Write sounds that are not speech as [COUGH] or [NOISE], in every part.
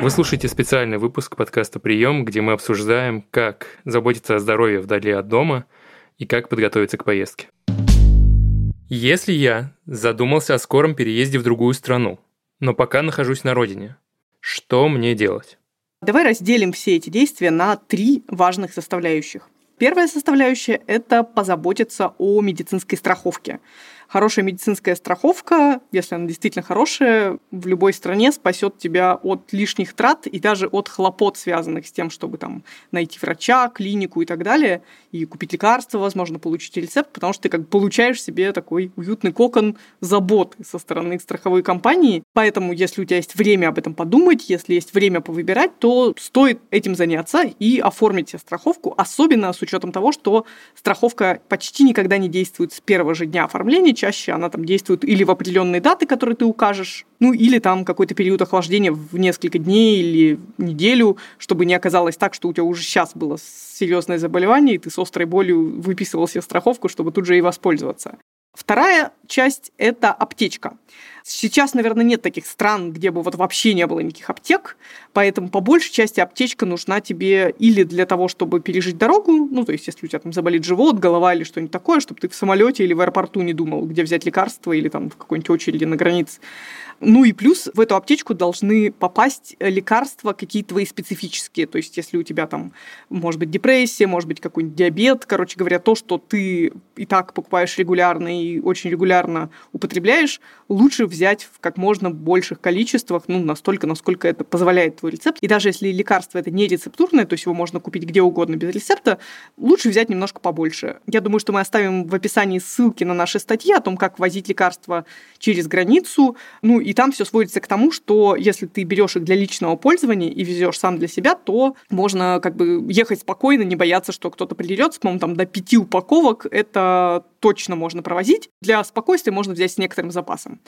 Вы слушаете специальный выпуск подкаста «Прием», где мы обсуждаем, как заботиться о здоровье вдали от дома и как подготовиться к поездке. Если я задумался о скором переезде в другую страну, но пока нахожусь на родине, что мне делать? Давай разделим все эти действия на три важных составляющих. Первая составляющая – это позаботиться о медицинской страховке. Хорошая медицинская страховка, если она действительно хорошая, в любой стране спасет тебя от лишних трат и даже от хлопот, связанных с тем, чтобы там найти врача, клинику и так далее, и купить лекарства, возможно, получить рецепт, потому что ты как получаешь себе такой уютный кокон заботы со стороны страховой компании. Поэтому, если у тебя есть время об этом подумать, если есть время повыбирать, то стоит этим заняться и оформить себе страховку, особенно с учетом того, что страховка почти никогда не действует с первого же дня оформления, чаще она там действует или в определенные даты, которые ты укажешь, ну или там какой-то период охлаждения в несколько дней или неделю, чтобы не оказалось так, что у тебя уже сейчас было серьезное заболевание, и ты с острой болью выписывал себе страховку, чтобы тут же и воспользоваться. Вторая часть – это аптечка. Сейчас, наверное, нет таких стран, где бы вот вообще не было никаких аптек, поэтому по большей части аптечка нужна тебе или для того, чтобы пережить дорогу, ну, то есть если у тебя там заболит живот, голова или что-нибудь такое, чтобы ты в самолете или в аэропорту не думал, где взять лекарства или там в какой-нибудь очереди на границе. Ну и плюс в эту аптечку должны попасть лекарства какие-то твои специфические. То есть если у тебя там может быть депрессия, может быть какой-нибудь диабет, короче говоря, то, что ты и так покупаешь регулярно и очень регулярно употребляешь, лучше взять в как можно больших количествах, ну, настолько, насколько это позволяет твой рецепт. И даже если лекарство это не рецептурное, то есть его можно купить где угодно без рецепта, лучше взять немножко побольше. Я думаю, что мы оставим в описании ссылки на наши статьи о том, как возить лекарства через границу. Ну, и там все сводится к тому, что если ты берешь их для личного пользования и везешь сам для себя, то можно как бы ехать спокойно, не бояться, что кто-то придет. По-моему, там до пяти упаковок это точно можно провозить. Для спокойствия можно взять с некоторым запасом.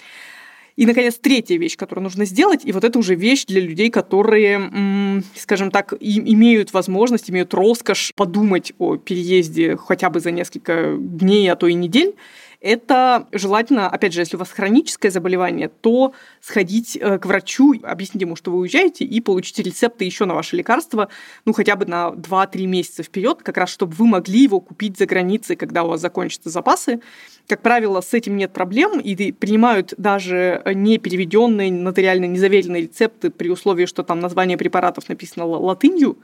И, наконец, третья вещь, которую нужно сделать, и вот это уже вещь для людей, которые, скажем так, имеют возможность, имеют роскошь подумать о переезде хотя бы за несколько дней, а то и недель, это желательно, опять же, если у вас хроническое заболевание, то сходить э, к врачу, объяснить ему, что вы уезжаете, и получить рецепты еще на ваше лекарство, ну, хотя бы на 2-3 месяца вперед, как раз чтобы вы могли его купить за границей, когда у вас закончатся запасы. Как правило, с этим нет проблем, и принимают даже не переведенные нотариально незаверенные рецепты при условии, что там название препаратов написано латынью,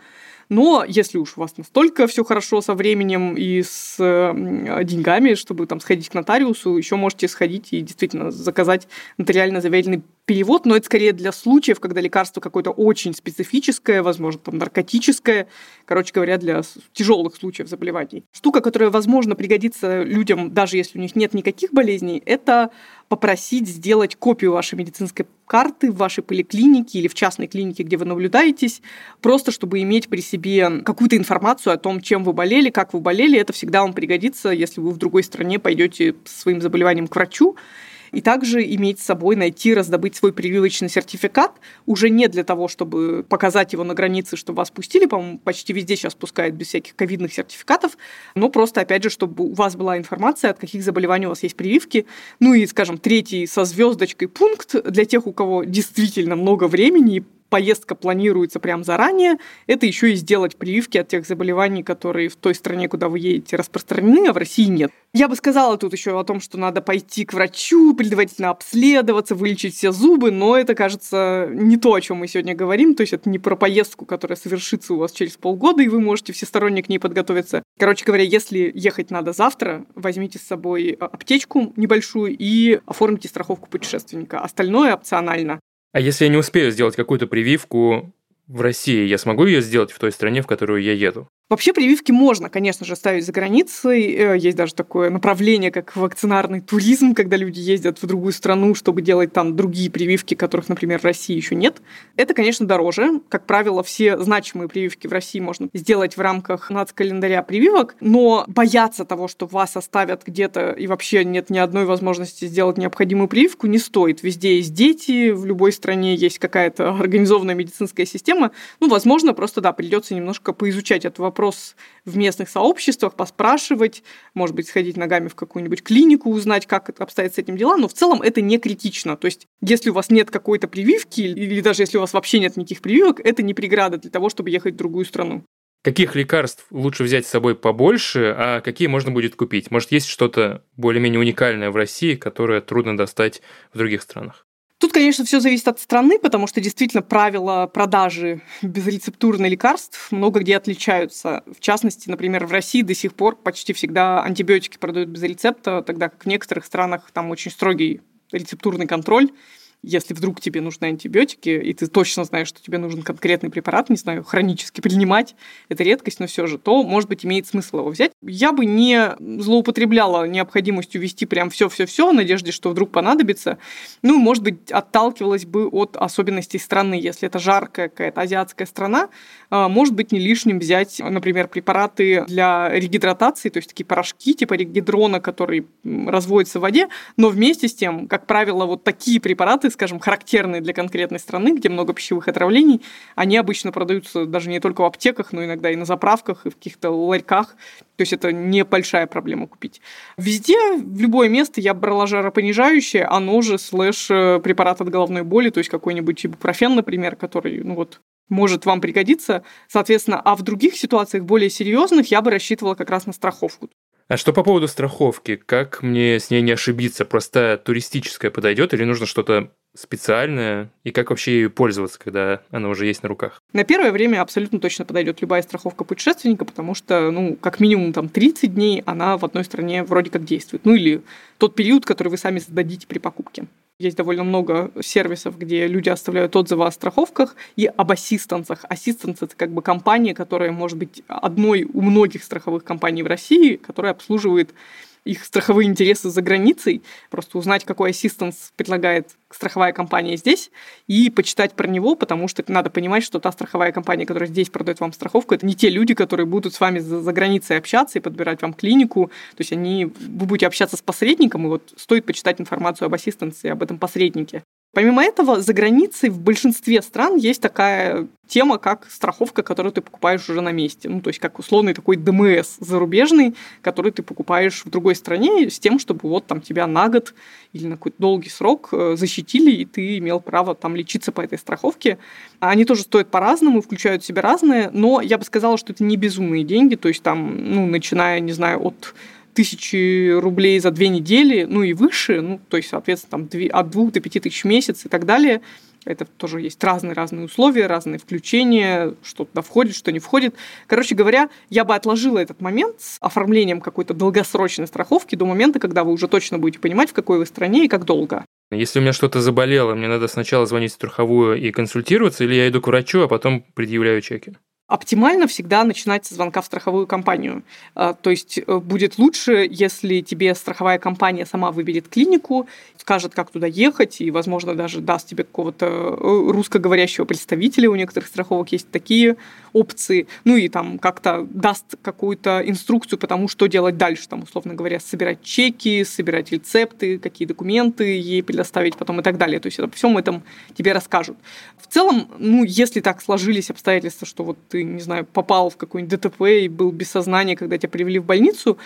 но если уж у вас настолько все хорошо со временем и с деньгами, чтобы там сходить к нотариусу, еще можете сходить и действительно заказать нотариально заверенный перевод, но это скорее для случаев, когда лекарство какое-то очень специфическое, возможно, там наркотическое, короче говоря, для тяжелых случаев заболеваний. Штука, которая, возможно, пригодится людям, даже если у них нет никаких болезней, это попросить сделать копию вашей медицинской карты в вашей поликлинике или в частной клинике, где вы наблюдаетесь, просто чтобы иметь при себе какую-то информацию о том, чем вы болели, как вы болели. Это всегда вам пригодится, если вы в другой стране пойдете своим заболеванием к врачу и также иметь с собой, найти, раздобыть свой прививочный сертификат, уже не для того, чтобы показать его на границе, чтобы вас пустили, по-моему, почти везде сейчас пускают без всяких ковидных сертификатов, но просто, опять же, чтобы у вас была информация, от каких заболеваний у вас есть прививки. Ну и, скажем, третий со звездочкой пункт для тех, у кого действительно много времени поездка планируется прямо заранее, это еще и сделать прививки от тех заболеваний, которые в той стране, куда вы едете, распространены, а в России нет. Я бы сказала тут еще о том, что надо пойти к врачу, предварительно обследоваться, вылечить все зубы, но это, кажется, не то, о чем мы сегодня говорим. То есть это не про поездку, которая совершится у вас через полгода, и вы можете всесторонне к ней подготовиться. Короче говоря, если ехать надо завтра, возьмите с собой аптечку небольшую и оформите страховку путешественника. Остальное опционально. А если я не успею сделать какую-то прививку в России, я смогу ее сделать в той стране, в которую я еду? Вообще прививки можно, конечно же, ставить за границей. Э, есть даже такое направление, как вакцинарный туризм, когда люди ездят в другую страну, чтобы делать там другие прививки, которых, например, в России еще нет. Это, конечно, дороже. Как правило, все значимые прививки в России можно сделать в рамках нацкалендаря прививок, но бояться того, что вас оставят где-то и вообще нет ни одной возможности сделать необходимую прививку, не стоит. Везде есть дети, в любой стране есть какая-то организованная медицинская система. Ну, возможно, просто, да, придется немножко поизучать этот вопрос опрос в местных сообществах, поспрашивать, может быть, сходить ногами в какую-нибудь клинику, узнать, как обстоят с этим дела, но в целом это не критично. То есть, если у вас нет какой-то прививки, или даже если у вас вообще нет никаких прививок, это не преграда для того, чтобы ехать в другую страну. Каких лекарств лучше взять с собой побольше, а какие можно будет купить? Может, есть что-то более-менее уникальное в России, которое трудно достать в других странах? Тут, конечно, все зависит от страны, потому что действительно правила продажи безрецептурных лекарств много где отличаются. В частности, например, в России до сих пор почти всегда антибиотики продают без рецепта, тогда как в некоторых странах там очень строгий рецептурный контроль если вдруг тебе нужны антибиотики, и ты точно знаешь, что тебе нужен конкретный препарат, не знаю, хронически принимать, это редкость, но все же, то, может быть, имеет смысл его взять. Я бы не злоупотребляла необходимостью вести прям все-все-все в надежде, что вдруг понадобится. Ну, может быть, отталкивалась бы от особенностей страны. Если это жаркая какая-то азиатская страна, а, может быть, не лишним взять, например, препараты для регидратации, то есть такие порошки типа регидрона, которые разводятся в воде, но вместе с тем, как правило, вот такие препараты скажем, характерные для конкретной страны, где много пищевых отравлений, они обычно продаются даже не только в аптеках, но иногда и на заправках, и в каких-то ларьках. То есть это небольшая проблема купить. Везде, в любое место я брала жаропонижающее, оно же слэш э, препарат от головной боли, то есть какой-нибудь ибупрофен, например, который, ну вот, может вам пригодиться. Соответственно, а в других ситуациях более серьезных я бы рассчитывала как раз на страховку. А что по поводу страховки? Как мне с ней не ошибиться? Простая туристическая подойдет или нужно что-то специальная и как вообще ею пользоваться, когда она уже есть на руках? На первое время абсолютно точно подойдет любая страховка путешественника, потому что, ну, как минимум там 30 дней она в одной стране вроде как действует. Ну, или тот период, который вы сами зададите при покупке. Есть довольно много сервисов, где люди оставляют отзывы о страховках и об ассистансах. Ассистанс – это как бы компания, которая может быть одной у многих страховых компаний в России, которая обслуживает их страховые интересы за границей, просто узнать, какой ассистанс предлагает страховая компания здесь, и почитать про него, потому что надо понимать, что та страховая компания, которая здесь продает вам страховку, это не те люди, которые будут с вами за, за границей общаться и подбирать вам клинику. То есть они, вы будете общаться с посредником, и вот стоит почитать информацию об ассистансе, об этом посреднике. Помимо этого, за границей в большинстве стран есть такая тема, как страховка, которую ты покупаешь уже на месте. Ну, то есть как условный такой ДМС зарубежный, который ты покупаешь в другой стране с тем, чтобы вот там тебя на год или на какой-то долгий срок э, защитили, и ты имел право там лечиться по этой страховке. Они тоже стоят по-разному, включают в себя разные, но я бы сказала, что это не безумные деньги, то есть там, ну, начиная, не знаю, от тысячи рублей за две недели, ну и выше, ну, то есть, соответственно, там от двух до пяти тысяч в месяц и так далее. Это тоже есть разные-разные условия, разные включения, что туда входит, что не входит. Короче говоря, я бы отложила этот момент с оформлением какой-то долгосрочной страховки до момента, когда вы уже точно будете понимать, в какой вы стране и как долго. Если у меня что-то заболело, мне надо сначала звонить в страховую и консультироваться, или я иду к врачу, а потом предъявляю чеки? Оптимально всегда начинать со звонка в страховую компанию. А, то есть э, будет лучше, если тебе страховая компания сама выберет клинику, скажет, как туда ехать, и, возможно, даже даст тебе какого-то э, русскоговорящего представителя. У некоторых страховок есть такие опции. Ну и там как-то даст какую-то инструкцию по тому, что делать дальше. Там, условно говоря, собирать чеки, собирать рецепты, какие документы ей предоставить потом и так далее. То есть обо всем этом тебе расскажут. В целом, ну, если так сложились обстоятельства, что вот ты не знаю, попал в какой-нибудь ДТП и был без сознания, когда тебя привели в больницу,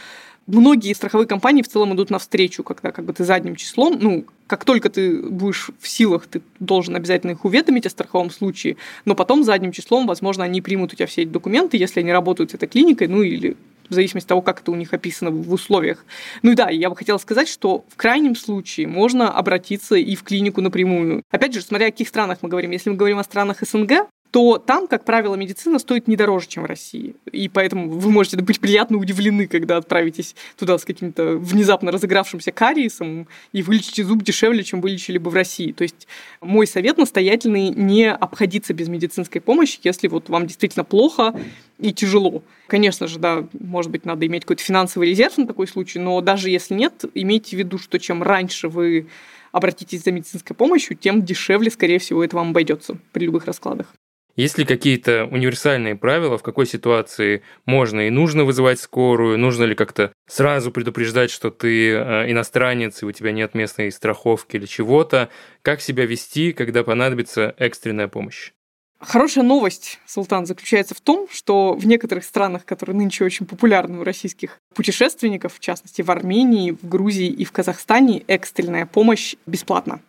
многие страховые компании в целом идут навстречу, когда как бы ты задним числом, ну, как только ты будешь в силах, ты должен обязательно их уведомить о страховом случае, но потом задним числом, возможно, они примут у тебя все эти документы, если они работают с этой клиникой, ну или в зависимости от того, как это у них описано в условиях. Ну и да, я бы хотела сказать, что в крайнем случае можно обратиться и в клинику напрямую. Опять же, смотря о каких странах мы говорим. Если мы говорим о странах СНГ, то там, как правило, медицина стоит не дороже, чем в России. И поэтому вы можете быть приятно удивлены, когда отправитесь туда с каким-то внезапно разыгравшимся кариесом и вылечите зуб дешевле, чем вылечили бы в России. То есть мой совет настоятельный не обходиться без медицинской помощи, если вот вам действительно плохо и тяжело. Конечно же, да, может быть, надо иметь какой-то финансовый резерв на такой случай, но даже если нет, имейте в виду, что чем раньше вы обратитесь за медицинской помощью, тем дешевле, скорее всего, это вам обойдется при любых раскладах. Есть ли какие-то универсальные правила, в какой ситуации можно и нужно вызывать скорую? Нужно ли как-то сразу предупреждать, что ты э, иностранец, и у тебя нет местной страховки или чего-то? Как себя вести, когда понадобится экстренная помощь? Хорошая новость, Султан, заключается в том, что в некоторых странах, которые нынче очень популярны у российских путешественников, в частности в Армении, в Грузии и в Казахстане, экстренная помощь бесплатна.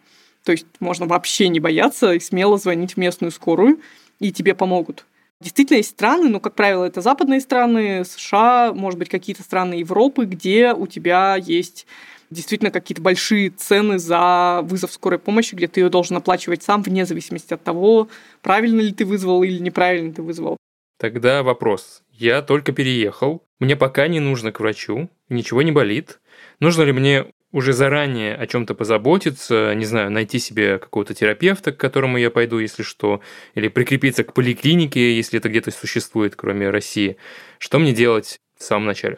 То есть можно вообще не бояться и смело звонить в местную скорую, и тебе помогут. Действительно, есть страны, но, как правило, это западные страны, США, может быть, какие-то страны Европы, где у тебя есть действительно какие-то большие цены за вызов скорой помощи, где ты ее должен оплачивать сам, вне зависимости от того, правильно ли ты вызвал или неправильно ты вызвал. Тогда вопрос. Я только переехал, мне пока не нужно к врачу, ничего не болит. Нужно ли мне уже заранее о чем-то позаботиться, не знаю, найти себе какого-то терапевта, к которому я пойду, если что, или прикрепиться к поликлинике, если это где-то существует, кроме России. Что мне делать в самом начале?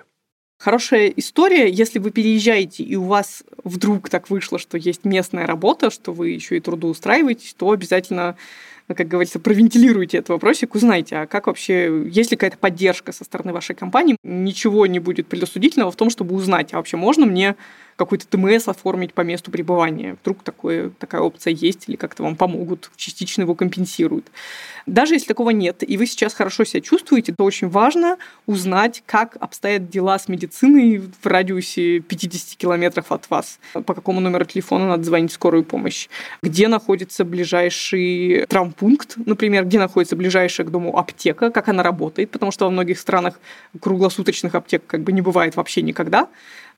Хорошая история, если вы переезжаете, и у вас вдруг так вышло, что есть местная работа, что вы еще и трудоустраиваетесь, то обязательно как говорится, провентилируйте этот вопросик, узнайте, а как вообще, есть ли какая-то поддержка со стороны вашей компании. Ничего не будет предосудительного в том, чтобы узнать, а вообще можно мне какой-то ТМС оформить по месту пребывания. Вдруг такое, такая опция есть или как-то вам помогут, частично его компенсируют. Даже если такого нет, и вы сейчас хорошо себя чувствуете, то очень важно узнать, как обстоят дела с медициной в радиусе 50 километров от вас. По какому номеру телефона надо звонить скорую помощь. Где находится ближайший травмпункт, например, где находится ближайшая к дому аптека, как она работает, потому что во многих странах круглосуточных аптек как бы не бывает вообще никогда.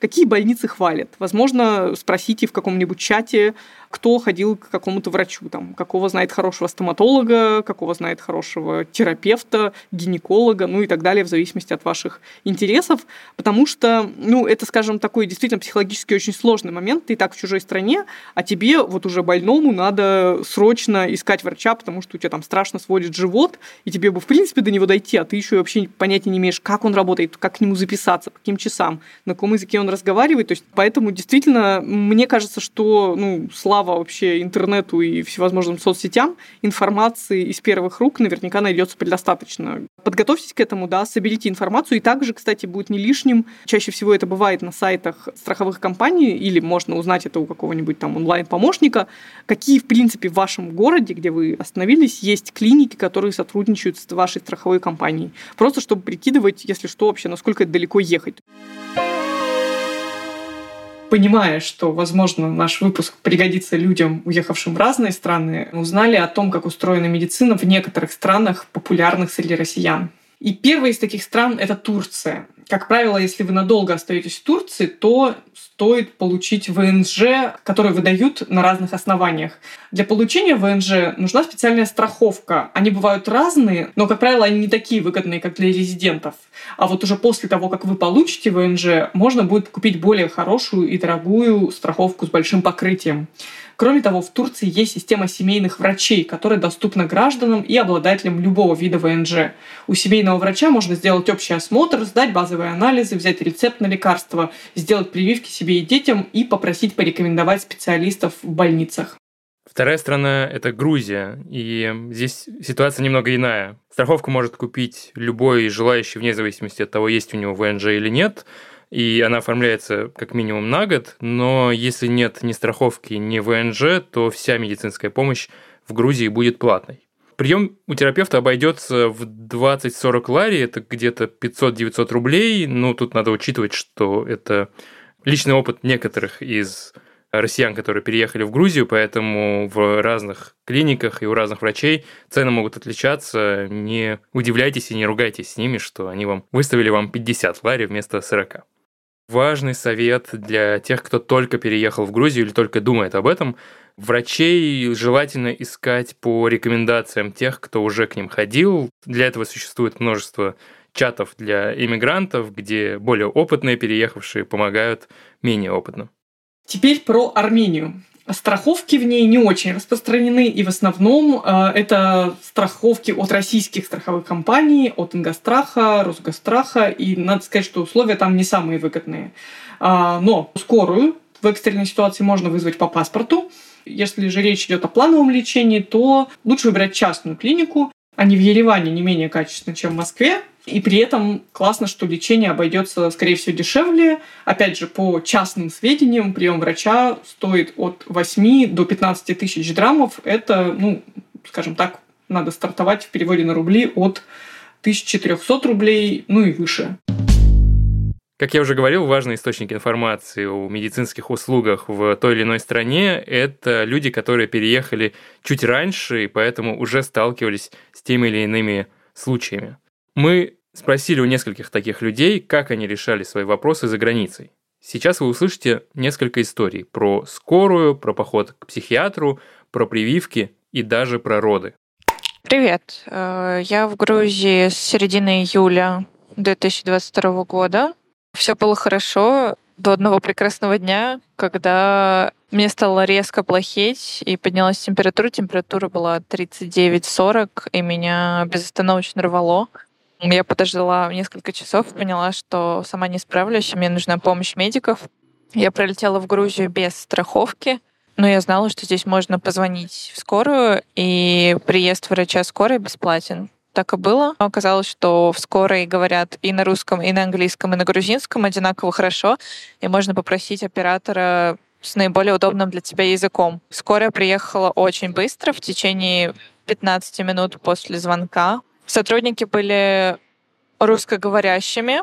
Какие больницы хвалят? Возможно, спросите в каком-нибудь чате, кто ходил к какому-то врачу, там, какого знает хорошего стоматолога, какого знает хорошего терапевта, гинеколога, ну и так далее, в зависимости от ваших интересов, потому что, ну, это, скажем, такой действительно психологически очень сложный момент, ты и так в чужой стране, а тебе вот уже больному надо срочно искать врача, потому что у тебя там страшно сводит живот, и тебе бы, в принципе, до него дойти, а ты еще вообще понятия не имеешь, как он работает, как к нему записаться, по каким часам, на каком языке он разговаривает. То есть, поэтому действительно, мне кажется, что ну, слава вообще интернету и всевозможным соцсетям, информации из первых рук наверняка найдется предостаточно. Подготовьтесь к этому, да, соберите информацию. И также, кстати, будет не лишним, чаще всего это бывает на сайтах страховых компаний, или можно узнать это у какого-нибудь там онлайн-помощника, какие, в принципе, в вашем городе, где вы остановились, есть клиники, которые сотрудничают с вашей страховой компанией. Просто чтобы прикидывать, если что, вообще, насколько это далеко ехать понимая, что, возможно, наш выпуск пригодится людям, уехавшим в разные страны, узнали о том, как устроена медицина в некоторых странах, популярных среди россиян. И первая из таких стран — это Турция. Как правило, если вы надолго остаетесь в Турции, то стоит получить ВНЖ, который выдают на разных основаниях. Для получения ВНЖ нужна специальная страховка. Они бывают разные, но, как правило, они не такие выгодные, как для резидентов. А вот уже после того, как вы получите ВНЖ, можно будет купить более хорошую и дорогую страховку с большим покрытием. Кроме того, в Турции есть система семейных врачей, которая доступна гражданам и обладателям любого вида ВНЖ. У семейного врача можно сделать общий осмотр, сдать базовые анализы, взять рецепт на лекарства, сделать прививки себе и детям и попросить порекомендовать специалистов в больницах. Вторая страна – это Грузия, и здесь ситуация немного иная. Страховку может купить любой желающий вне зависимости от того, есть у него ВНЖ или нет – и она оформляется как минимум на год, но если нет ни страховки, ни ВНЖ, то вся медицинская помощь в Грузии будет платной. Прием у терапевта обойдется в 20-40 лари, это где-то 500-900 рублей. Ну, тут надо учитывать, что это личный опыт некоторых из россиян, которые переехали в Грузию, поэтому в разных клиниках и у разных врачей цены могут отличаться. Не удивляйтесь и не ругайтесь с ними, что они вам выставили вам 50 лари вместо 40 важный совет для тех, кто только переехал в Грузию или только думает об этом. Врачей желательно искать по рекомендациям тех, кто уже к ним ходил. Для этого существует множество чатов для иммигрантов, где более опытные переехавшие помогают менее опытным. Теперь про Армению. Страховки в ней не очень распространены, и в основном э, это страховки от российских страховых компаний, от Ингостраха, Росгостраха, и надо сказать, что условия там не самые выгодные. Э, но скорую в экстренной ситуации можно вызвать по паспорту. Если же речь идет о плановом лечении, то лучше выбирать частную клинику. Они в Ереване не менее качественны, чем в Москве, и при этом классно, что лечение обойдется, скорее всего, дешевле. Опять же, по частным сведениям, прием врача стоит от 8 до 15 тысяч драмов. Это, ну, скажем так, надо стартовать в переводе на рубли от 1300 рублей, ну и выше. Как я уже говорил, важный источник информации о медицинских услугах в той или иной стране – это люди, которые переехали чуть раньше и поэтому уже сталкивались с теми или иными случаями. Мы спросили у нескольких таких людей, как они решали свои вопросы за границей. Сейчас вы услышите несколько историй про скорую, про поход к психиатру, про прививки и даже про роды. Привет. Э, я в Грузии с середины июля 2022 года. Все было хорошо до одного прекрасного дня, когда мне стало резко плохеть и поднялась температура. Температура была 39-40, и меня безостановочно рвало. Я подождала несколько часов, поняла, что сама не справлюсь, мне нужна помощь медиков. Я пролетела в Грузию без страховки, но я знала, что здесь можно позвонить в скорую, и приезд врача скорой бесплатен. Так и было. Оказалось, что в скорой говорят и на русском, и на английском, и на грузинском одинаково хорошо, и можно попросить оператора с наиболее удобным для тебя языком. Скорая приехала очень быстро, в течение 15 минут после звонка. Сотрудники были русскоговорящими.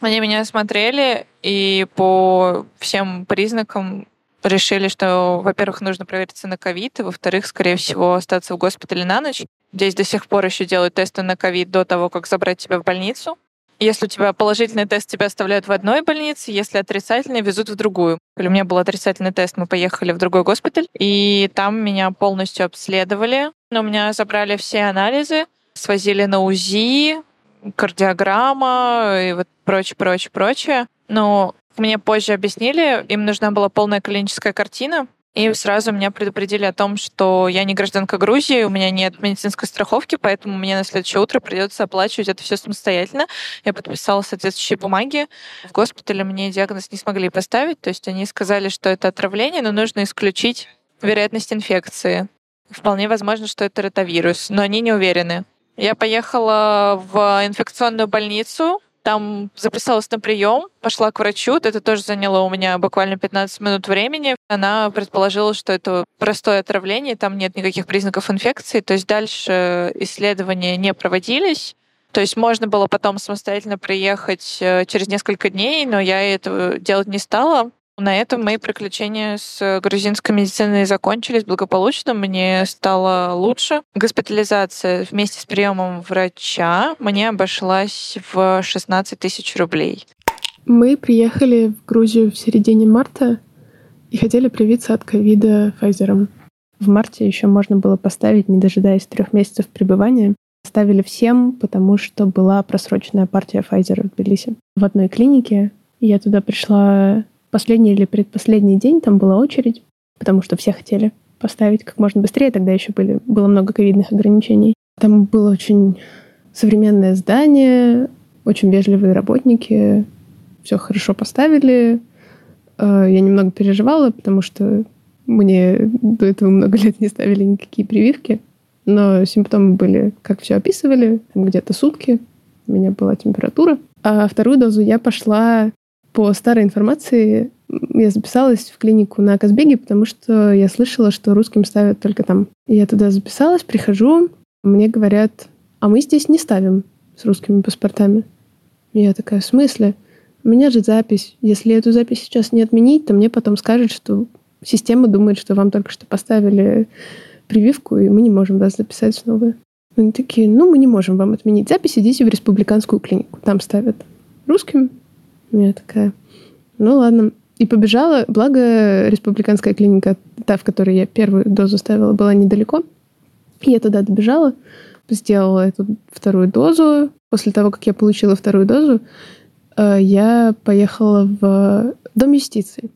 Они меня осмотрели и по всем признакам решили, что, во-первых, нужно провериться на ковид, и, во-вторых, скорее всего, остаться в госпитале на ночь. Здесь до сих пор еще делают тесты на ковид до того, как забрать тебя в больницу. Если у тебя положительный тест, тебя оставляют в одной больнице, если отрицательный, везут в другую. У меня был отрицательный тест, мы поехали в другой госпиталь, и там меня полностью обследовали. Но у меня забрали все анализы, свозили на УЗИ, кардиограмма и вот прочее, прочее, прочее. Но мне позже объяснили, им нужна была полная клиническая картина, и сразу меня предупредили о том, что я не гражданка Грузии, у меня нет медицинской страховки, поэтому мне на следующее утро придется оплачивать это все самостоятельно. Я подписала соответствующие бумаги. В госпитале мне диагноз не смогли поставить, то есть они сказали, что это отравление, но нужно исключить вероятность инфекции. Вполне возможно, что это ротавирус, но они не уверены. Я поехала в инфекционную больницу, там записалась на прием, пошла к врачу. Это тоже заняло у меня буквально 15 минут времени. Она предположила, что это простое отравление, там нет никаких признаков инфекции. То есть дальше исследования не проводились. То есть можно было потом самостоятельно приехать э, через несколько дней, но я этого делать не стала. На этом мои приключения с грузинской медициной закончились благополучно. Мне стало лучше. Госпитализация вместе с приемом врача мне обошлась в 16 тысяч рублей. Мы приехали в Грузию в середине марта и хотели привиться от ковида Pfizer. В марте еще можно было поставить, не дожидаясь трех месяцев пребывания. Ставили всем, потому что была просроченная партия Pfizer в Тбилиси. В одной клинике я туда пришла последний или предпоследний день там была очередь, потому что все хотели поставить как можно быстрее. Тогда еще были, было много ковидных ограничений. Там было очень современное здание, очень вежливые работники, все хорошо поставили. Э, я немного переживала, потому что мне до этого много [LAUGHS] лет не ставили никакие прививки. Но симптомы были, как все описывали, где-то сутки. У меня была температура. А вторую дозу я пошла по старой информации я записалась в клинику на Казбеге, потому что я слышала, что русским ставят только там. Я туда записалась, прихожу, мне говорят, а мы здесь не ставим с русскими паспортами. Я такая, в смысле? У меня же запись. Если эту запись сейчас не отменить, то мне потом скажут, что система думает, что вам только что поставили прививку, и мы не можем вас записать снова. Они такие, ну, мы не можем вам отменить запись, идите в республиканскую клинику. Там ставят русским, я такая, ну ладно. И побежала, благо республиканская клиника, та, в которой я первую дозу ставила, была недалеко. Я туда добежала, сделала эту вторую дозу. После того, как я получила вторую дозу, э, я поехала в Дом юстиции,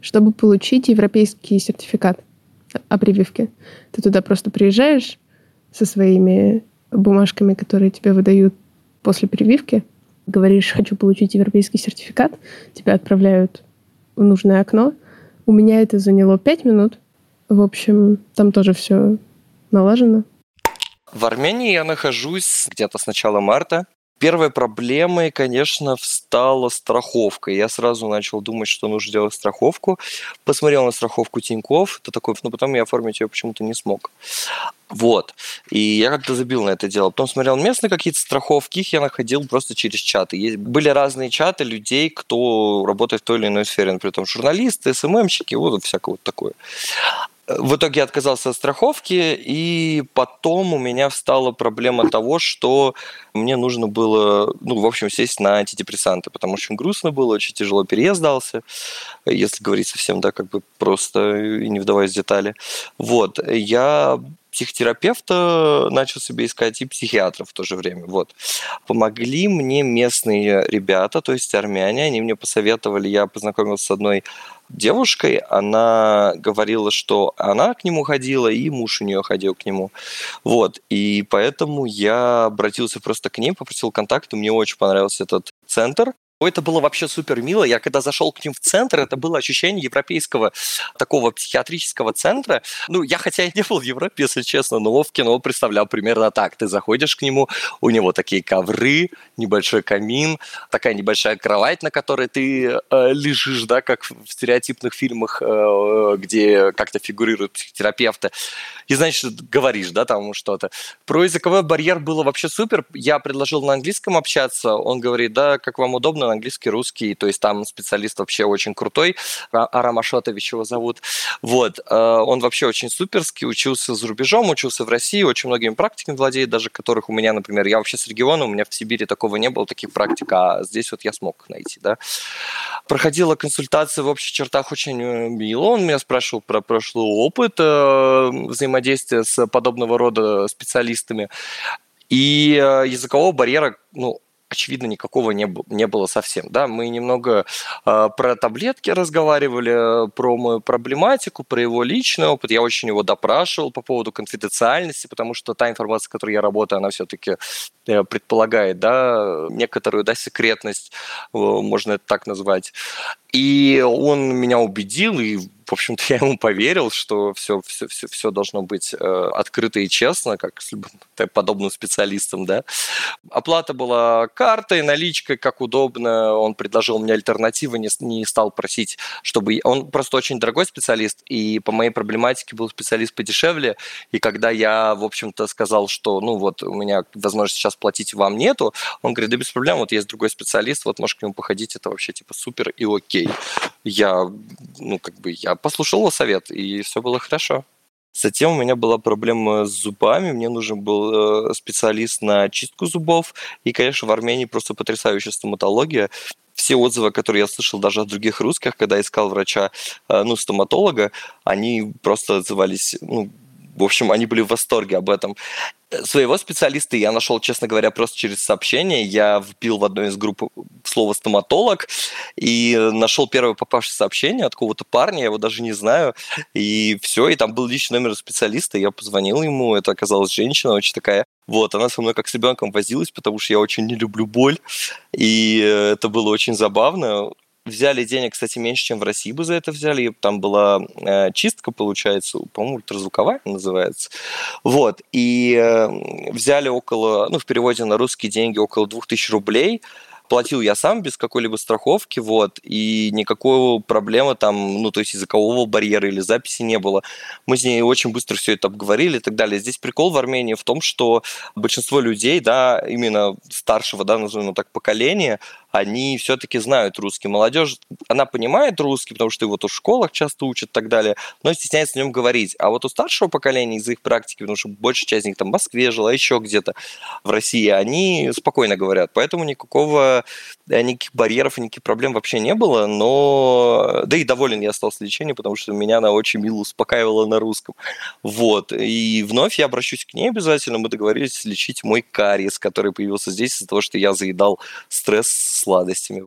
чтобы получить европейский сертификат о прививке. Ты туда просто приезжаешь со своими бумажками, которые тебе выдают после прививки, говоришь, хочу получить европейский сертификат, тебя отправляют в нужное окно. У меня это заняло пять минут. В общем, там тоже все налажено. В Армении я нахожусь где-то с начала марта. Первой проблемой, конечно, стала страховка. Я сразу начал думать, что нужно делать страховку. Посмотрел на страховку Тиньков, это такой, но потом я оформить ее почему-то не смог. Вот. И я как-то забил на это дело. Потом смотрел местные какие-то страховки, их я находил просто через чаты. Есть, были разные чаты людей, кто работает в той или иной сфере, например, там журналисты, СММщики, вот всякое вот такое. В итоге я отказался от страховки, и потом у меня встала проблема того, что мне нужно было, ну, в общем, сесть на антидепрессанты, потому что очень грустно было, очень тяжело переезд дался, если говорить совсем, да, как бы просто не вдаваясь в детали. Вот, я психотерапевта начал себе искать и психиатров в то же время. Вот. Помогли мне местные ребята, то есть армяне, они мне посоветовали, я познакомился с одной девушкой, она говорила, что она к нему ходила, и муж у нее ходил к нему. Вот, и поэтому я обратился просто к ним, попросил контакты, мне очень понравился этот центр, это было вообще супер мило. Я когда зашел к ним в центр, это было ощущение европейского такого психиатрического центра. Ну, я хотя и не был в Европе, если честно, но в кино представлял примерно так. Ты заходишь к нему, у него такие ковры, небольшой камин, такая небольшая кровать, на которой ты э, лежишь, да, как в стереотипных фильмах, э, где как-то фигурируют психотерапевты. И, значит, говоришь, да, там что-то. Про языковой барьер было вообще супер. Я предложил на английском общаться. Он говорит, да, как вам удобно, английский, русский, то есть там специалист вообще очень крутой, Арам Ашотович его зовут. Вот, э, он вообще очень суперский, учился за рубежом, учился в России, очень многими практиками владеет, даже которых у меня, например, я вообще с региона, у меня в Сибири такого не было, таких практик, а здесь вот я смог найти, да. Проходила консультация в общих чертах очень э, мило, он меня спрашивал про прошлый опыт э, взаимодействия с подобного рода специалистами, и языкового барьера, ну, очевидно, никакого не, не было совсем. Да? Мы немного э, про таблетки разговаривали, про мою проблематику, про его личный опыт. Я очень его допрашивал по поводу конфиденциальности, потому что та информация, с которой я работаю, она все-таки э, предполагает да, некоторую да, секретность, э, можно это так назвать. И он меня убедил, и в общем-то, [LAUGHS] я ему поверил, что все, все, все, все должно быть э, открыто и честно, как с любым [LAUGHS] подобным специалистом, да. Оплата была картой, наличкой, как удобно. Он предложил мне альтернативы, не, не стал просить, чтобы... Он просто очень дорогой специалист, и по моей проблематике был специалист подешевле, и когда я, в общем-то, сказал, что, ну вот, у меня возможности сейчас платить вам нету, он говорит, да без проблем, вот есть другой специалист, вот можешь к нему походить, это вообще типа супер и окей. Я, ну, как бы, я послушал его совет, и все было хорошо. Затем у меня была проблема с зубами, мне нужен был э, специалист на чистку зубов, и, конечно, в Армении просто потрясающая стоматология. Все отзывы, которые я слышал даже от других русских, когда искал врача, э, ну, стоматолога, они просто отзывались, ну, в общем, они были в восторге об этом. Своего специалиста я нашел, честно говоря, просто через сообщение. Я вбил в одной из групп слово «стоматолог» и нашел первое попавшее сообщение от какого-то парня, я его даже не знаю. И все, и там был личный номер специалиста, я позвонил ему, это оказалась женщина очень такая вот, она со мной как с ребенком возилась, потому что я очень не люблю боль, и это было очень забавно. Взяли денег, кстати, меньше, чем в России бы за это взяли. Там была э, чистка, получается, по-моему, ультразвуковая называется. Вот. И э, взяли около, ну, в переводе на русские деньги, около 2000 рублей – платил я сам без какой-либо страховки, вот, и никакой проблемы там, ну, то есть языкового барьера или записи не было. Мы с ней очень быстро все это обговорили и так далее. Здесь прикол в Армении в том, что большинство людей, да, именно старшего, да, назовем так, поколения, они все-таки знают русский. Молодежь, она понимает русский, потому что его вот в школах часто учат и так далее, но стесняется о нем говорить. А вот у старшего поколения из их практики, потому что большая часть них там в Москве жила, еще где-то в России, они спокойно говорят. Поэтому никакого, э, никаких барьеров никаких проблем вообще не было, но да и доволен я остался лечением, потому что меня она очень мило успокаивала на русском. Вот. И вновь я обращусь к ней обязательно. Мы договорились лечить мой кариес, который появился здесь из-за того, что я заедал стресс сладостями.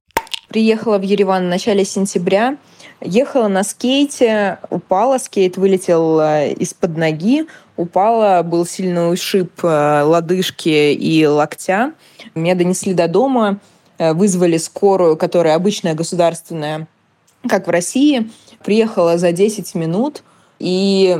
Приехала в Ереван в начале сентября, ехала на скейте, упала, скейт вылетел э, из-под ноги, упала, был сильный ушиб э, лодыжки и локтя. Меня донесли до дома, э, вызвали скорую, которая обычная государственная, как в России. Приехала за 10 минут, и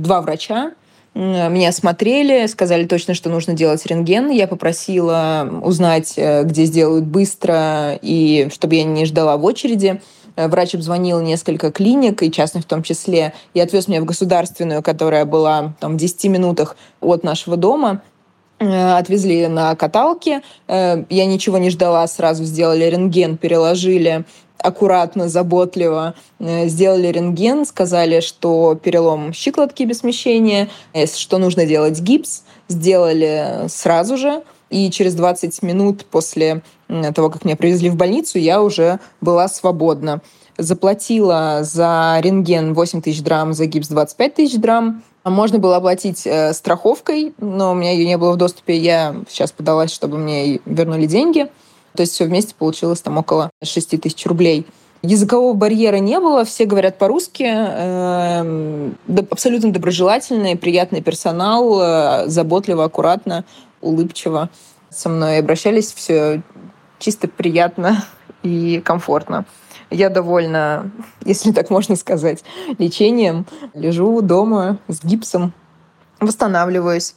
два врача, Меня осмотрели, сказали точно, что нужно делать рентген. Я попросила узнать, э, где сделают быстро, и чтобы я не ждала в очереди. Э, врач обзвонил несколько клиник, и частных в том числе, и отвез меня в государственную, которая была там, в 10 минутах от нашего дома. Э, отвезли на каталке. Я ничего не ждала, сразу сделали рентген, переложили аккуратно, заботливо э, сделали рентген, сказали, что перелом щиколотки без смещения, э, что нужно делать гипс, сделали сразу же. И через 20 минут после того, как меня привезли в больницу, я уже была свободна. Заплатила за рентген 8 тысяч драм, за гипс 25 тысяч драм. Можно было оплатить э, страховкой, но у меня ее не было в доступе. Я сейчас подалась, чтобы мне вернули деньги. То есть все вместе получилось там около 6 тысяч рублей. Языкового барьера не было, все говорят по-русски, э, абсолютно доброжелательный, приятный персонал, э, заботливо, аккуратно, улыбчиво со мной обращались, все чисто приятно и комфортно. Я довольна, если так можно сказать, лечением. Лежу дома с гипсом, восстанавливаюсь.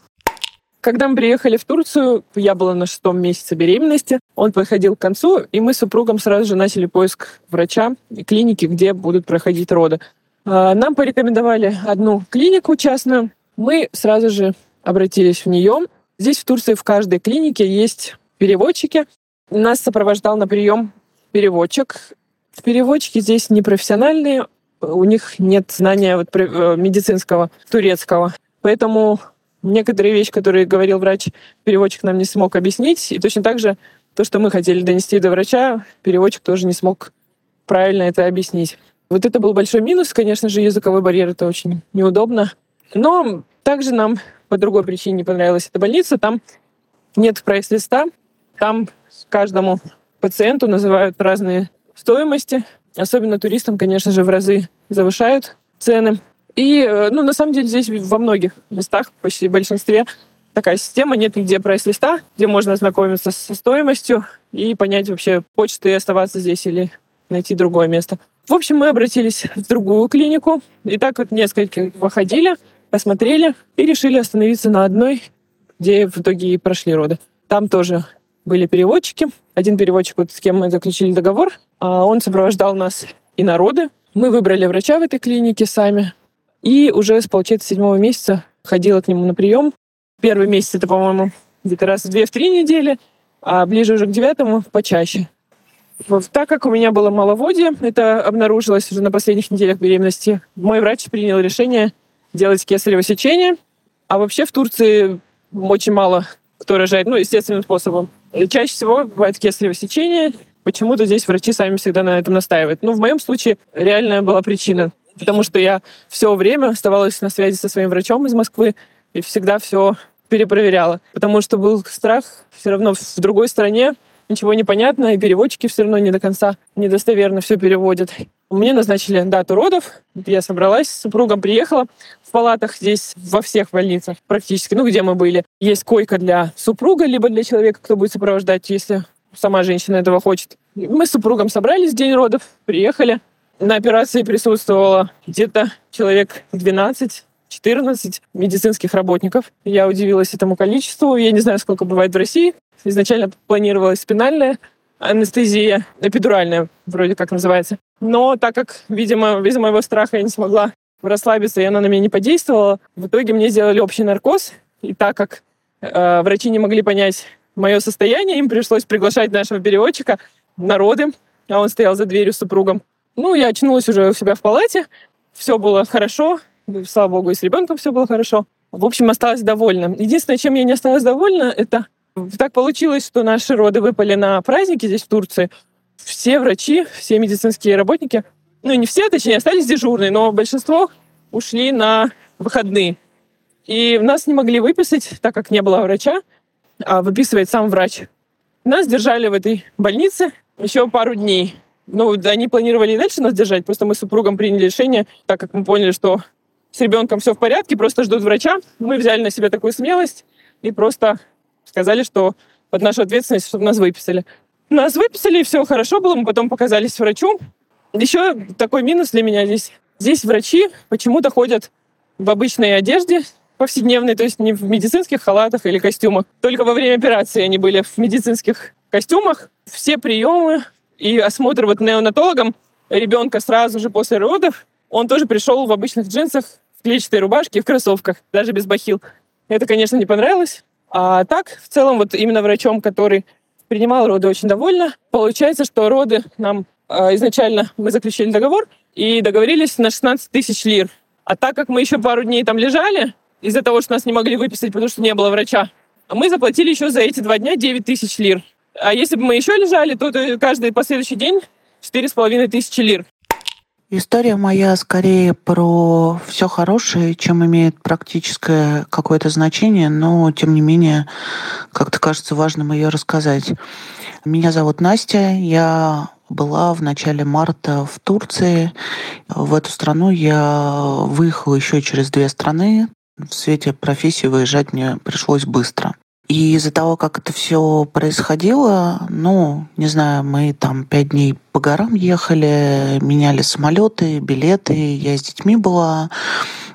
Когда мы приехали в Турцию, я была на шестом месяце беременности, он подходил к концу, и мы с супругом сразу же начали поиск врача и клиники, где будут проходить роды. А, нам порекомендовали одну клинику частную. Мы сразу же обратились в нее. Здесь, в Турции, в каждой клинике есть переводчики. Нас сопровождал на прием переводчик. Переводчики здесь непрофессиональные, у них нет знания вот э, медицинского турецкого. Поэтому некоторые вещи, которые говорил врач, переводчик нам не смог объяснить. И точно так же то, что мы хотели донести до врача, переводчик тоже не смог правильно это объяснить. Вот это был большой минус, конечно же, языковой барьер, это очень неудобно. Но также нам по другой причине не понравилась эта больница. Там нет прайс-листа, там каждому пациенту называют разные стоимости. Особенно туристам, конечно же, в разы завышают цены. И, э, ну, на самом деле, здесь во многих местах, почти в большинстве, такая система, нет нигде прайс-листа, где можно ознакомиться со стоимостью и понять вообще, хочешь ты оставаться здесь или найти другое место. В общем, мы обратились в другую клинику, и так вот несколько выходили, посмотрели и решили остановиться на одной, где в итоге и прошли роды. Там тоже были переводчики. Один переводчик, вот с кем мы заключили договор, а он сопровождал нас и на роды. Мы выбрали врача в этой клинике сами, и уже с, получается, седьмого месяца ходила к нему на прием. Первый месяц это, по-моему, где-то раз в две-три недели, а ближе уже к девятому почаще. Так как у меня было маловодие, это обнаружилось уже на последних неделях беременности, мой врач принял решение делать кесарево сечение. А вообще в Турции очень мало кто рожает, ну, естественным способом. И чаще всего бывает кесарево сечение. Почему-то здесь врачи сами всегда на этом настаивают. Ну, в моем случае реальная была причина потому что я все время оставалась на связи со своим врачом из Москвы и всегда все перепроверяла, потому что был страх все равно в другой стране, ничего не понятно, и переводчики все равно не до конца недостоверно все переводят. Мне назначили дату родов, я собралась с супругом, приехала. В палатах здесь во всех больницах практически, ну, где мы были, есть койка для супруга, либо для человека, кто будет сопровождать, если сама женщина этого хочет. Мы с супругом собрались в день родов, приехали. На операции присутствовало где-то человек 12 14 медицинских работников. Я удивилась этому количеству. Я не знаю, сколько бывает в России. Изначально планировалась спинальная анестезия, эпидуральная вроде как называется. Но так как, видимо, из моего страха я не смогла расслабиться, и она на меня не подействовала, в итоге мне сделали общий наркоз. И так как э, врачи не могли понять мое состояние, им пришлось приглашать нашего переводчика на роды, а он стоял за дверью с супругом. Ну, я очнулась уже у себя в палате, все было хорошо, слава богу, и с ребенком все было хорошо. В общем, осталась довольна. Единственное, чем я не осталась довольна, это так получилось, что наши роды выпали на праздники здесь, в Турции. Все врачи, все медицинские работники, ну, не все, точнее, остались дежурные, но большинство ушли на выходные. И нас не могли выписать, так как не было врача, а выписывает сам врач. Нас держали в этой больнице еще пару дней. Ну, они планировали и дальше нас держать, просто мы с супругом приняли решение, так как мы поняли, что с ребенком все в порядке, просто ждут врача. Мы взяли на себя такую смелость и просто сказали, что под нашу ответственность, чтобы нас выписали. Нас выписали, и все хорошо было, мы потом показались врачу. Еще такой минус для меня здесь. Здесь врачи почему-то ходят в обычной одежде, повседневные, то есть не в медицинских халатах или костюмах. Только во время операции они были в медицинских костюмах. Все приемы и осмотр вот неонатологом ребенка сразу же после родов, он тоже пришел в обычных джинсах, в клетчатой рубашке, в кроссовках, даже без бахил. Это, конечно, не понравилось. А так, в целом, вот именно врачом, который принимал роды, очень довольна. Получается, что роды нам э, изначально мы заключили договор и договорились на 16 тысяч лир. А так как мы еще пару дней там лежали, из-за того, что нас не могли выписать, потому что не было врача, мы заплатили еще за эти два дня 9 тысяч лир. А если бы мы еще лежали, то, каждый последующий день четыре с половиной тысячи лир. История моя скорее про все хорошее, чем имеет практическое какое-то значение, но тем не менее, как-то кажется важным ее рассказать. Меня зовут Настя, я была в начале марта в Турции. В эту страну я выехала еще через две страны. В свете профессии выезжать мне пришлось быстро. И из-за того, как это все происходило, ну, не знаю, мы там пять дней по горам ехали, меняли самолеты, билеты, я с детьми была.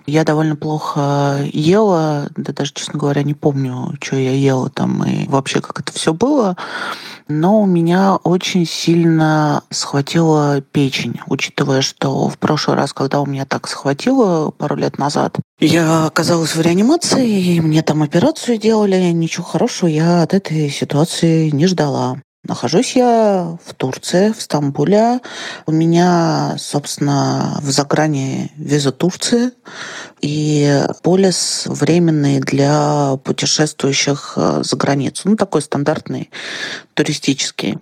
Я довольно плохо ела, да даже, честно говоря, не помню, что я ела там и вообще как это все было. Но у меня очень сильно схватила печень, учитывая, что в прошлый раз, когда у меня так схватило пару лет назад, я оказалась в реанимации, и мне там операцию делали. Ничего хорошего я от этой ситуации не ждала. Нахожусь я в Турции, в Стамбуле. У меня, собственно, в загране виза Турции и полис временный для путешествующих э, за границу. Ну, такой стандартный туристический.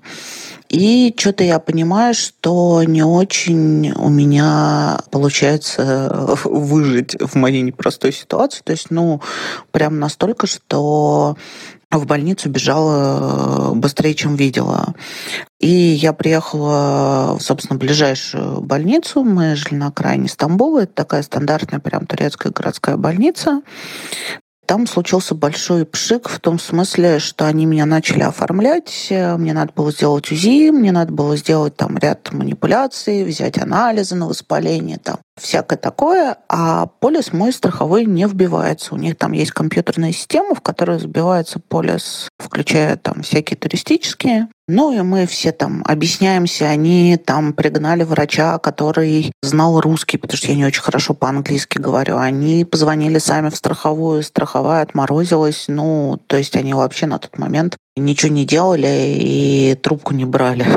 И что-то я понимаю, что не очень у меня получается выжить в моей непростой ситуации. То есть, ну, прям настолько, что в больницу бежала э, быстрее, чем видела. И я приехала, собственно, ближайшую больницу. Мы жили на окраине Стамбула. Это такая стандартная прям турецкая городская больница. Там случился большой пшик в том смысле, что они меня начали оформлять. Мне надо было сделать УЗИ, мне надо было сделать там ряд манипуляций, взять анализы на воспаление, там всякое такое, а полис мой страховой не вбивается. У них там есть компьютерная система, в которой сбивается полис, включая там всякие туристические. Ну и мы все там объясняемся, они там пригнали врача, который знал русский, потому что я не очень хорошо по-английски говорю. Они позвонили сами в страховую, страховая отморозилась. Ну, то есть они вообще на тот момент ничего не делали и трубку не брали. [LAUGHS]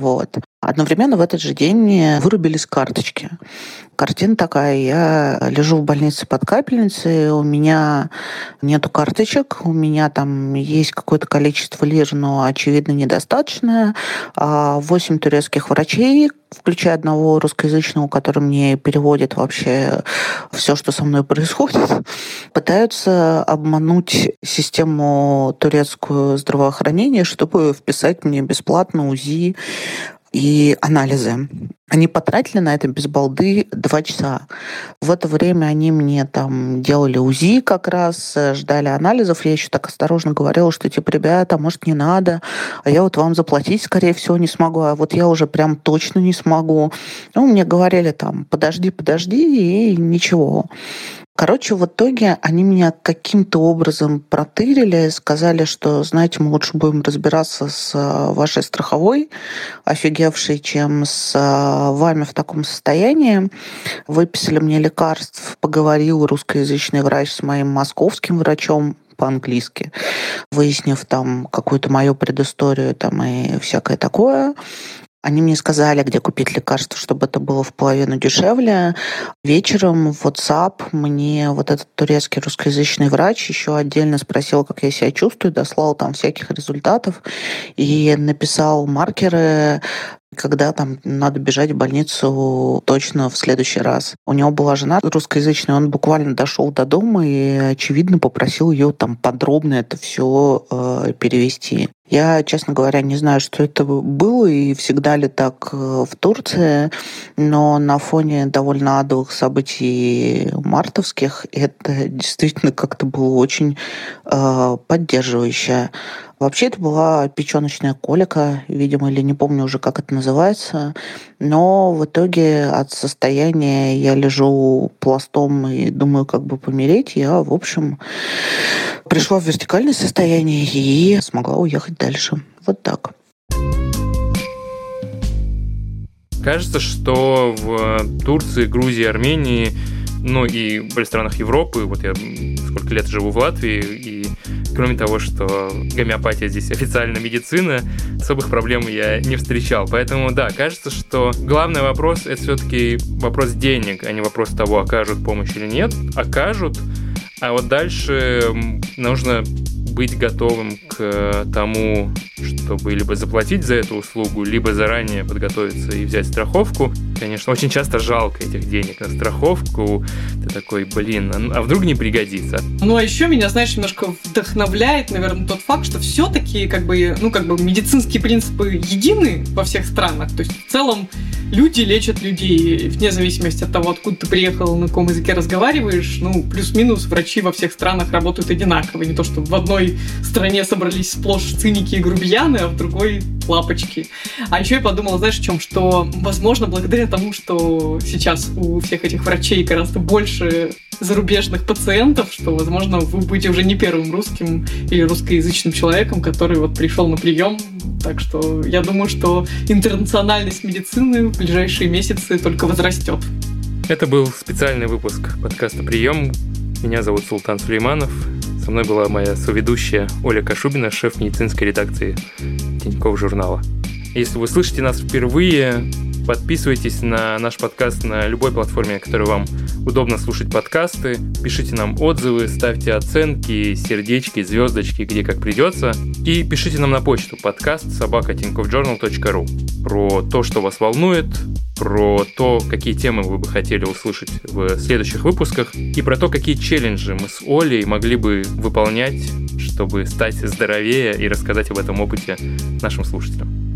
Вот. Одновременно в этот же день вырубились карточки. Картина такая, я лежу в больнице под капельницей, у меня нету карточек, у меня там есть какое-то количество лир, но, очевидно, недостаточное. А восемь турецких врачей, включая одного русскоязычного, который мне переводит вообще все, что со мной происходит, [LAUGHS] пытаются обмануть систему турецкую здравоохранения, чтобы вписать мне бесплатно УЗИ и анализы. Они потратили на это без балды два часа. В это время они мне там делали УЗИ как раз, ждали анализов. Я еще так осторожно говорила, что типа, ребята, может, не надо, а я вот вам заплатить, скорее всего, не смогу, а вот я уже прям точно не смогу. Ну, мне говорили там, подожди, подожди, и ничего. Короче, в итоге они меня каким-то образом протырили, сказали, что, знаете, мы лучше будем разбираться с э, вашей страховой, офигевшей, чем с э, вами в таком состоянии. Выписали мне лекарств, поговорил русскоязычный врач с моим московским врачом, по-английски, выяснив там какую-то мою предысторию там и всякое такое. Они мне сказали, где купить лекарства, чтобы это было в половину дешевле. Вечером в WhatsApp мне вот этот турецкий русскоязычный врач еще отдельно спросил, как я себя чувствую, дослал там всяких результатов и написал маркеры когда там надо бежать в больницу точно в следующий раз. У него была жена русскоязычная, он буквально дошел до дома и, очевидно, попросил ее там подробно это все э, перевести. Я, честно говоря, не знаю, что это было и всегда ли так э, в Турции, но на фоне довольно адовых событий мартовских это действительно как-то было очень э, поддерживающе. Вообще это была печеночная колика, видимо, или не помню уже, как это называется. Но в итоге от состояния я лежу пластом и думаю, как бы помереть, я, в общем, пришла в вертикальное состояние и смогла уехать дальше. Вот так. Кажется, что в Турции, Грузии, Армении ну и в странах Европы, вот я сколько лет живу в Латвии, и кроме того, что гомеопатия здесь [LAUGHS] официальная медицина, особых проблем я не встречал. Поэтому, да, кажется, что главный вопрос — это все-таки вопрос денег, а не вопрос того, окажут помощь или нет. Окажут, а вот дальше нужно быть готовым к тому, чтобы либо заплатить за эту услугу, либо заранее подготовиться и взять страховку. Конечно, очень часто жалко этих денег на страховку. Ты такой, блин, а, а вдруг не пригодится? Ну, а еще меня, знаешь, немножко вдохновляет, наверное, тот факт, что все-таки, как бы, ну, как бы медицинские принципы едины во всех странах. То есть, в целом, люди лечат людей, вне зависимости от того, откуда ты приехал, на каком языке разговариваешь. Ну, плюс-минус, врачи во всех странах работают одинаково. Не то, что в одной стране собрались сплошь циники и грубияны, а в другой лапочки. А еще я подумала, знаешь, в чем? Что, возможно, благодаря тому, что сейчас у всех этих врачей гораздо больше зарубежных пациентов, что, возможно, вы будете уже не первым русским или русскоязычным человеком, который вот пришел на прием. Так что я думаю, что интернациональность медицины в ближайшие месяцы только возрастет. Это был специальный выпуск подкаста «Прием». Меня зовут Султан Сулейманов. Со мной была моя соведущая Оля Кашубина, шеф медицинской редакции Тинькофф журнала. Если вы слышите нас впервые, подписывайтесь на наш подкаст на любой платформе, на которой вам удобно слушать подкасты. Пишите нам отзывы, ставьте оценки, сердечки, звездочки, где как придется. И пишите нам на почту подкаст собака про то, что вас волнует, про то, какие темы вы бы хотели услышать в следующих выпусках, и про то, какие челленджи мы с Олей могли бы выполнять, чтобы стать здоровее и рассказать об этом опыте нашим слушателям.